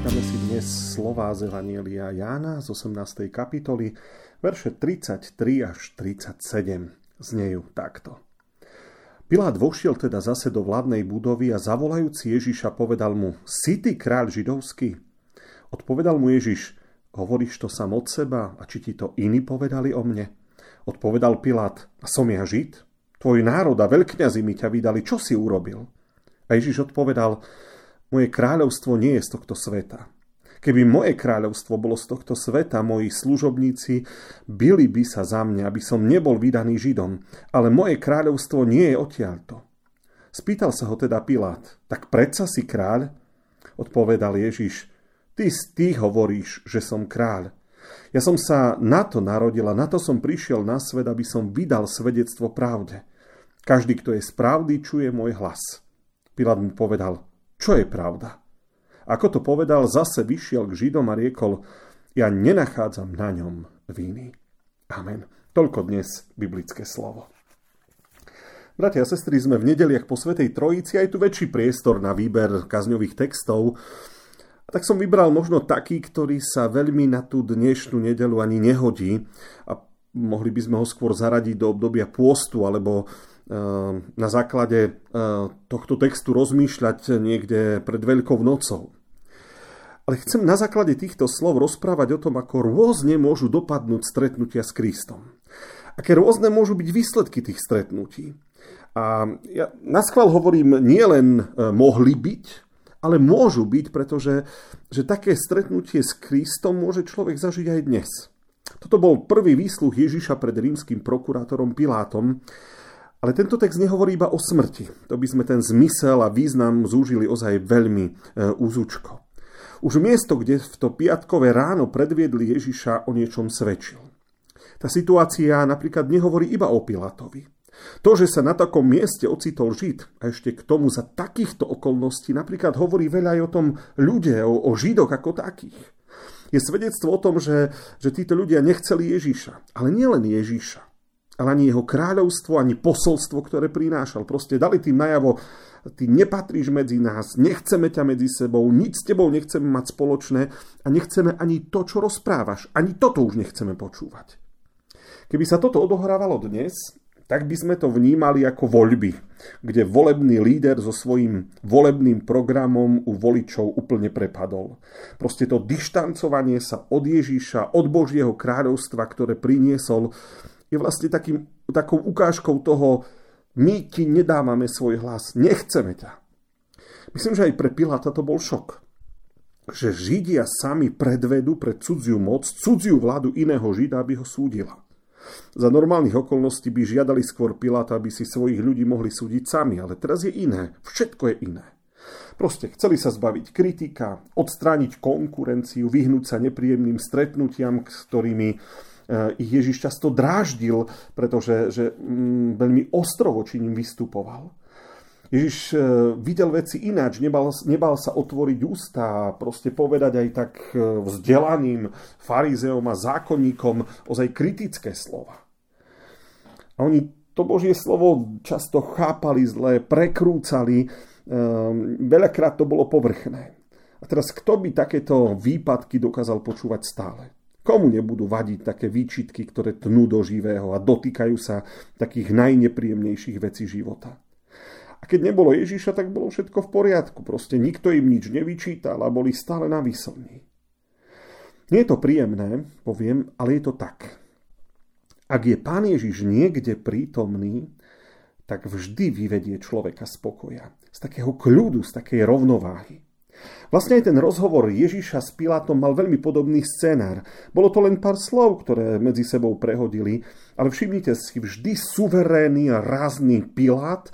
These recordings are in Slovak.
Prečítame si dnes slova z Evanielia Jána z 18. kapitoly, verše 33 až 37. Znejú takto. Pilát vošiel teda zase do vládnej budovy a zavolajúci Ježiša povedal mu, si ty kráľ židovský? Odpovedal mu Ježiš, hovoríš to sám od seba a či ti to iní povedali o mne? Odpovedal Pilát, a som ja žid? Tvoj národ a veľkňazi mi ťa vydali, čo si urobil? A Ježiš odpovedal, moje kráľovstvo nie je z tohto sveta. Keby moje kráľovstvo bolo z tohto sveta, moji služobníci byli by sa za mňa, aby som nebol vydaný Židom, ale moje kráľovstvo nie je odtiaľto. Spýtal sa ho teda Pilát, tak predsa si kráľ? Odpovedal Ježiš, ty z tých hovoríš, že som kráľ. Ja som sa na to narodil a na to som prišiel na svet, aby som vydal svedectvo pravde. Každý, kto je z pravdy, čuje môj hlas. Pilát mu povedal, čo je pravda? Ako to povedal, zase vyšiel k Židom a riekol, ja nenachádzam na ňom viny. Amen. Toľko dnes biblické slovo. Bratia a sestry, sme v nedeliach po Svetej Trojici, aj tu väčší priestor na výber kazňových textov. Tak som vybral možno taký, ktorý sa veľmi na tú dnešnú nedelu ani nehodí a mohli by sme ho skôr zaradiť do obdobia pôstu alebo na základe ehm, tohto textu rozmýšľať niekde pred Veľkou nocou. Ale chcem na základe týchto slov rozprávať o tom, ako rôzne môžu dopadnúť stretnutia s Kristom. Aké rôzne môžu byť výsledky tých stretnutí. A ja na schvál hovorím, nielen e, mohli byť, ale môžu byť, pretože že také stretnutie s Kristom môže človek zažiť aj dnes. Toto bol prvý výsluh Ježiša pred rímským prokurátorom Pilátom, ale tento text nehovorí iba o smrti. To by sme ten zmysel a význam zúžili ozaj veľmi e, úzučko. Už miesto, kde v to piatkové ráno predviedli Ježiša o niečom svedčil. Tá situácia napríklad nehovorí iba o Pilatovi. To, že sa na takom mieste ocitol Žid a ešte k tomu za takýchto okolností napríklad hovorí veľa aj o tom ľude, o, o Židoch ako takých. Je svedectvo o tom, že, že títo ľudia nechceli Ježíša. Ale nielen Ježíša ale ani jeho kráľovstvo, ani posolstvo, ktoré prinášal. Proste dali tým najavo, ty nepatríš medzi nás, nechceme ťa medzi sebou, nič s tebou nechceme mať spoločné a nechceme ani to, čo rozprávaš. Ani toto už nechceme počúvať. Keby sa toto odohrávalo dnes, tak by sme to vnímali ako voľby, kde volebný líder so svojím volebným programom u voličov úplne prepadol. Proste to dištancovanie sa od Ježíša, od Božieho kráľovstva, ktoré priniesol, je vlastne takým, takou ukážkou toho, my ti nedávame svoj hlas, nechceme ťa. Myslím, že aj pre Piláta to bol šok. Že Židia sami predvedú pre cudziu moc, cudziu vládu iného Žida, aby ho súdila. Za normálnych okolností by žiadali skôr Piláta, aby si svojich ľudí mohli súdiť sami, ale teraz je iné. Všetko je iné. Proste chceli sa zbaviť kritika, odstrániť konkurenciu, vyhnúť sa nepríjemným stretnutiam, s ktorými ich Ježiš často dráždil, pretože že, mm, veľmi ostro voči ním vystupoval. Ježiš eh, videl veci ináč, nebal, nebal sa otvoriť ústa a proste povedať aj tak eh, vzdelaným farizeom a zákonníkom ozaj kritické slova. A oni to Božie slovo často chápali zle, prekrúcali, veľakrát to bolo povrchné. A teraz kto by takéto výpadky dokázal počúvať stále? Komu nebudú vadiť také výčitky, ktoré tnú do živého a dotýkajú sa takých najnepríjemnejších vecí života? A keď nebolo Ježiša, tak bolo všetko v poriadku. Proste nikto im nič nevyčítal a boli stále na výslní. Nie je to príjemné, poviem, ale je to tak. Ak je Pán Ježiš niekde prítomný, tak vždy vyvedie človeka z pokoja, z takého kľudu, z takej rovnováhy. Vlastne aj ten rozhovor Ježiša s Pilátom mal veľmi podobný scenár. Bolo to len pár slov, ktoré medzi sebou prehodili, ale všimnite si, vždy suverénny a rázný Pilát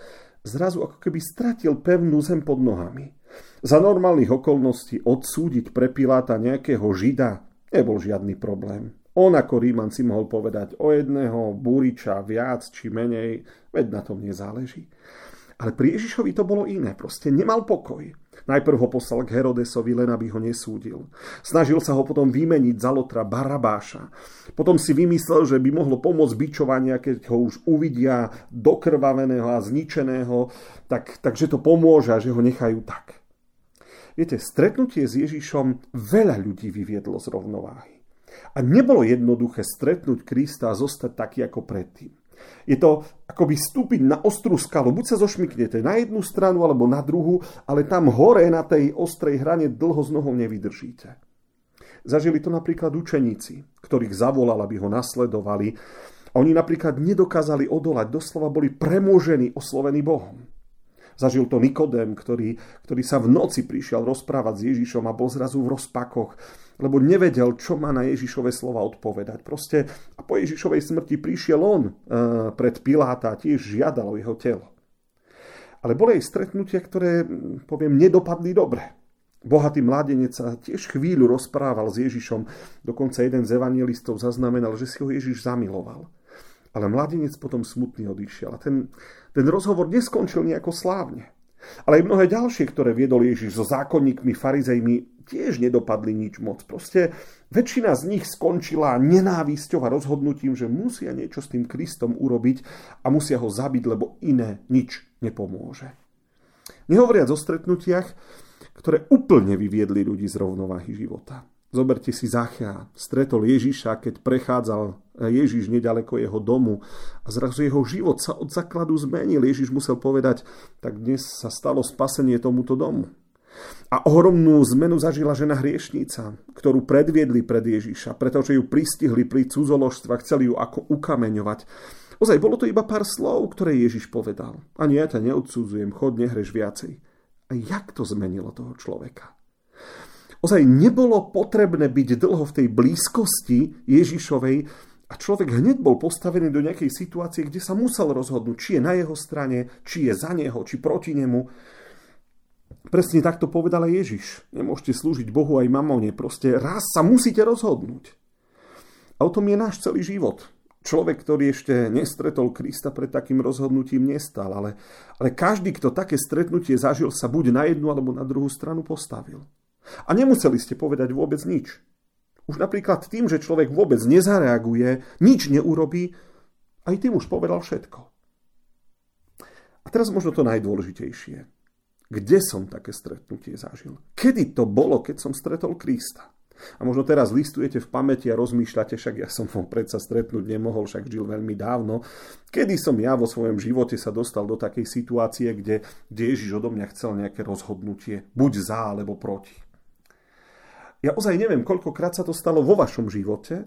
zrazu ako keby stratil pevnú zem pod nohami. Za normálnych okolností odsúdiť pre Piláta nejakého žida nebol žiadny problém. On ako Ríman si mohol povedať o jedného búriča viac či menej, veď na tom nezáleží. Ale pri Ježišovi to bolo iné, proste nemal pokoj. Najprv ho poslal k Herodesovi, len aby ho nesúdil. Snažil sa ho potom vymeniť za Lotra Barabáša. Potom si vymyslel, že by mohlo pomôcť bičovania, keď ho už uvidia dokrvaveného a zničeného, tak, takže to pomôže a že ho nechajú tak. Viete, stretnutie s Ježišom veľa ľudí vyviedlo z rovnováhy. A nebolo jednoduché stretnúť Krista a zostať taký ako predtým. Je to akoby vstúpiť na ostrú skalu. Buď sa zošmiknete na jednu stranu alebo na druhú, ale tam hore na tej ostrej hrane dlho z nohou nevydržíte. Zažili to napríklad učeníci, ktorých zavolal, aby ho nasledovali. A oni napríklad nedokázali odolať, doslova boli premožení, oslovení Bohom. Zažil to Nikodém, ktorý, ktorý sa v noci prišiel rozprávať s Ježišom a bol zrazu v rozpakoch lebo nevedel, čo má na Ježišove slova odpovedať. Proste a po Ježišovej smrti prišiel on e, pred Piláta a tiež žiadal jeho telo. Ale boli aj stretnutia, ktoré, poviem, nedopadli dobre. Bohatý mládenec sa tiež chvíľu rozprával s Ježišom. Dokonca jeden z evangelistov zaznamenal, že si ho Ježiš zamiloval. Ale mladenec potom smutný odišiel. A ten, ten rozhovor neskončil nejako slávne. Ale aj mnohé ďalšie, ktoré viedol Ježiš so zákonníkmi, farizejmi, tiež nedopadli nič moc. Proste väčšina z nich skončila nenávisťou a rozhodnutím, že musia niečo s tým Kristom urobiť a musia ho zabiť, lebo iné nič nepomôže. Nehovoriac o stretnutiach, ktoré úplne vyviedli ľudí z rovnováhy života. Zoberte si Zachea. Stretol Ježiša, keď prechádzal Ježiš nedaleko jeho domu a zrazu jeho život sa od základu zmenil. Ježiš musel povedať, tak dnes sa stalo spasenie tomuto domu. A ohromnú zmenu zažila žena hriešnica, ktorú predviedli pred Ježiša, pretože ju pristihli pri cudzoložstva, chceli ju ako ukameňovať. Ozaj, bolo to iba pár slov, ktoré Ježiš povedal. Ani ja ťa neodsudzujem, chod, nehreš viacej. A jak to zmenilo toho človeka? Ozaj nebolo potrebné byť dlho v tej blízkosti Ježišovej a človek hneď bol postavený do nejakej situácie, kde sa musel rozhodnúť, či je na jeho strane, či je za neho, či proti nemu. Presne takto povedal aj Ježiš. Nemôžete slúžiť Bohu aj mamone. Proste raz sa musíte rozhodnúť. A o tom je náš celý život. Človek, ktorý ešte nestretol Krista pred takým rozhodnutím, nestal. Ale, ale každý, kto také stretnutie zažil, sa buď na jednu alebo na druhú stranu postavil. A nemuseli ste povedať vôbec nič. Už napríklad tým, že človek vôbec nezareaguje, nič neurobí, aj tým už povedal všetko. A teraz možno to najdôležitejšie. Kde som také stretnutie zažil? Kedy to bolo, keď som stretol Krista? A možno teraz listujete v pamäti a rozmýšľate, však ja som ho predsa stretnúť nemohol, však žil veľmi dávno. Kedy som ja vo svojom živote sa dostal do takej situácie, kde, kde Ježiš odo mňa chcel nejaké rozhodnutie, buď za alebo proti. Ja ozaj neviem, koľkokrát sa to stalo vo vašom živote,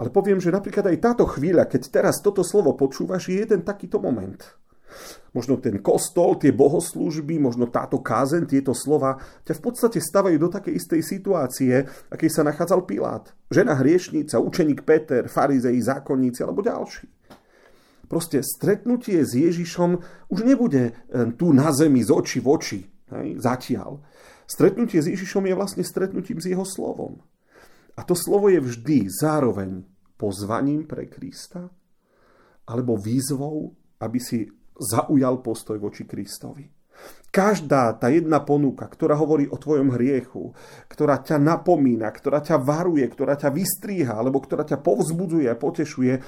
ale poviem, že napríklad aj táto chvíľa, keď teraz toto slovo počúvaš, je jeden takýto moment. Možno ten kostol, tie bohoslúžby, možno táto kázen, tieto slova ťa v podstate stavajú do takej istej situácie, akej sa nachádzal Pilát. Žena hriešnica, učeník Peter, farizei, zákonníci alebo ďalší. Proste stretnutie s Ježišom už nebude tu na zemi z oči v oči, hej, zatiaľ Stretnutie s Ježišom je vlastne stretnutím s jeho slovom. A to slovo je vždy zároveň pozvaním pre Krista alebo výzvou, aby si zaujal postoj voči Kristovi. Každá tá jedna ponuka, ktorá hovorí o tvojom hriechu, ktorá ťa napomína, ktorá ťa varuje, ktorá ťa vystríha, alebo ktorá ťa povzbudzuje a potešuje,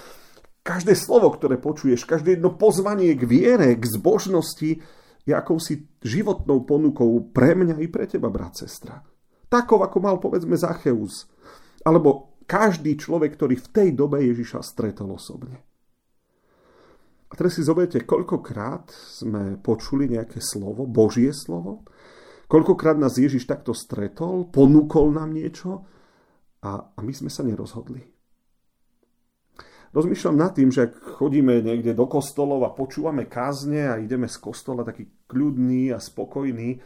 každé slovo, ktoré počuješ, každé jedno pozvanie k viere, k zbožnosti, je akousi životnou ponukou pre mňa i pre teba, brat, sestra. Takov, ako mal povedzme Zacheus. Alebo každý človek, ktorý v tej dobe Ježiša stretol osobne. A teraz si zoberte, koľkokrát sme počuli nejaké slovo, Božie slovo, koľkokrát nás Ježiš takto stretol, ponúkol nám niečo a, a my sme sa nerozhodli rozmýšľam nad tým, že ak chodíme niekde do kostolov a počúvame kázne a ideme z kostola taký kľudný a spokojný,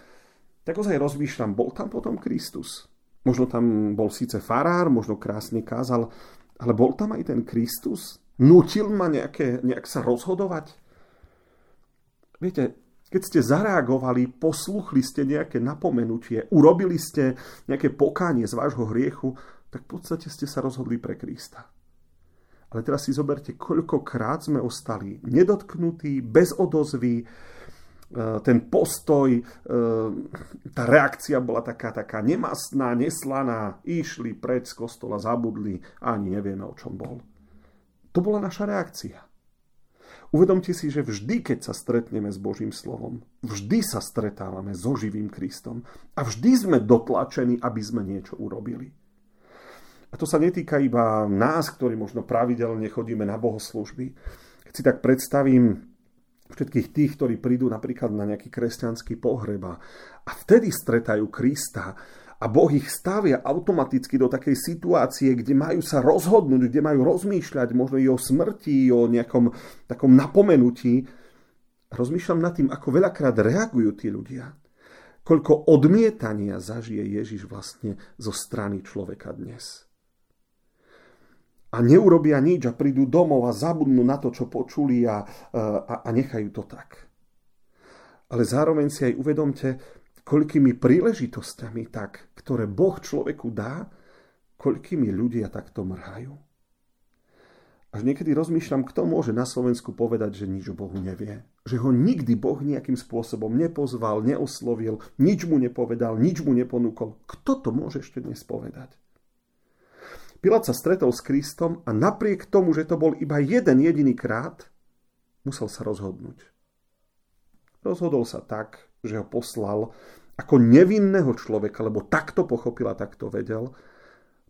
tak ozaj rozmýšľam, bol tam potom Kristus. Možno tam bol síce farár, možno krásne kázal, ale bol tam aj ten Kristus? Nutil ma nejaké, nejak sa rozhodovať? Viete, Keď ste zareagovali, posluchli ste nejaké napomenutie, urobili ste nejaké pokánie z vášho hriechu, tak v podstate ste sa rozhodli pre Krista. Ale teraz si zoberte, koľkokrát sme ostali nedotknutí, bez odozvy, e, ten postoj, e, tá reakcia bola taká, taká nemastná, neslaná, išli preč z kostola, zabudli, ani nevieme, o čom bol. To bola naša reakcia. Uvedomte si, že vždy, keď sa stretneme s Božím slovom, vždy sa stretávame so živým Kristom a vždy sme dotlačení, aby sme niečo urobili. A to sa netýka iba nás, ktorí možno pravidelne chodíme na bohoslužby. Keď si tak predstavím všetkých tých, ktorí prídu napríklad na nejaký kresťanský pohreba a vtedy stretajú Krista a Boh ich stavia automaticky do takej situácie, kde majú sa rozhodnúť, kde majú rozmýšľať možno i o smrti, o nejakom takom napomenutí. Rozmýšľam nad tým, ako veľakrát reagujú tí ľudia. Koľko odmietania zažije Ježiš vlastne zo strany človeka dnes. A neurobia nič a prídu domov a zabudnú na to, čo počuli a, a, a nechajú to tak. Ale zároveň si aj uvedomte, koľkými príležitosťami tak, ktoré Boh človeku dá, koľkými ľudia takto mrhajú. Až niekedy rozmýšľam, kto môže na Slovensku povedať, že nič o Bohu nevie. Že ho nikdy Boh nejakým spôsobom nepozval, neoslovil, nič mu nepovedal, nič mu neponúkol. Kto to môže ešte dnes povedať? Pilát sa stretol s Kristom a napriek tomu, že to bol iba jeden jediný krát, musel sa rozhodnúť. Rozhodol sa tak, že ho poslal ako nevinného človeka, lebo takto pochopil a takto vedel,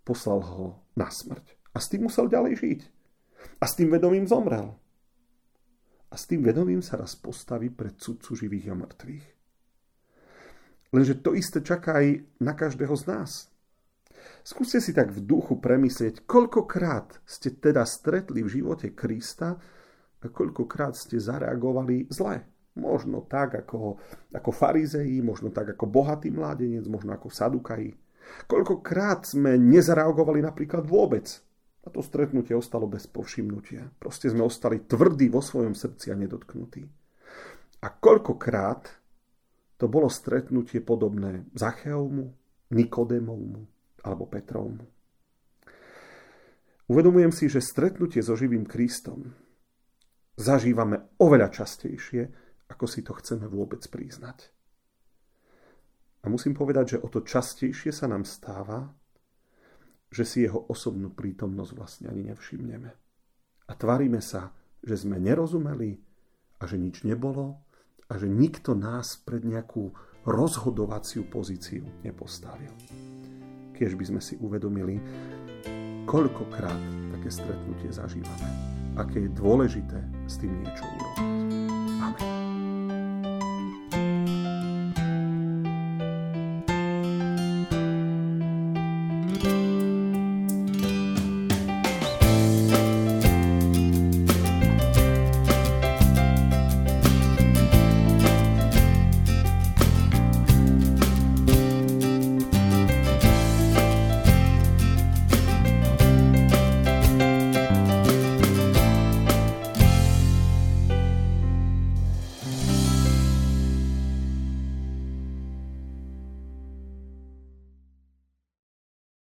poslal ho na smrť. A s tým musel ďalej žiť. A s tým vedomím zomrel. A s tým vedomím sa raz postaví pred sudcu živých a mŕtvych. Lenže to isté čaká aj na každého z nás. Skúste si tak v duchu premyslieť, koľkokrát ste teda stretli v živote Krista a koľkokrát ste zareagovali zle. Možno tak ako, ako farizei, možno tak ako bohatý mládenec, možno ako sadukaji. Koľkokrát sme nezareagovali napríklad vôbec. A to stretnutie ostalo bez povšimnutia. Proste sme ostali tvrdí vo svojom srdci a nedotknutí. A koľkokrát to bolo stretnutie podobné Zacheovmu, Nikodémovmu alebo Petrovmu. Uvedomujem si, že stretnutie so živým Kristom zažívame oveľa častejšie, ako si to chceme vôbec priznať. A musím povedať, že o to častejšie sa nám stáva, že si jeho osobnú prítomnosť vlastne ani nevšimneme. A tvárime sa, že sme nerozumeli a že nič nebolo a že nikto nás pred nejakú rozhodovaciu pozíciu nepostavil. Keď by sme si uvedomili, koľkokrát také stretnutie zažívame, aké je dôležité s tým niečo urobiť.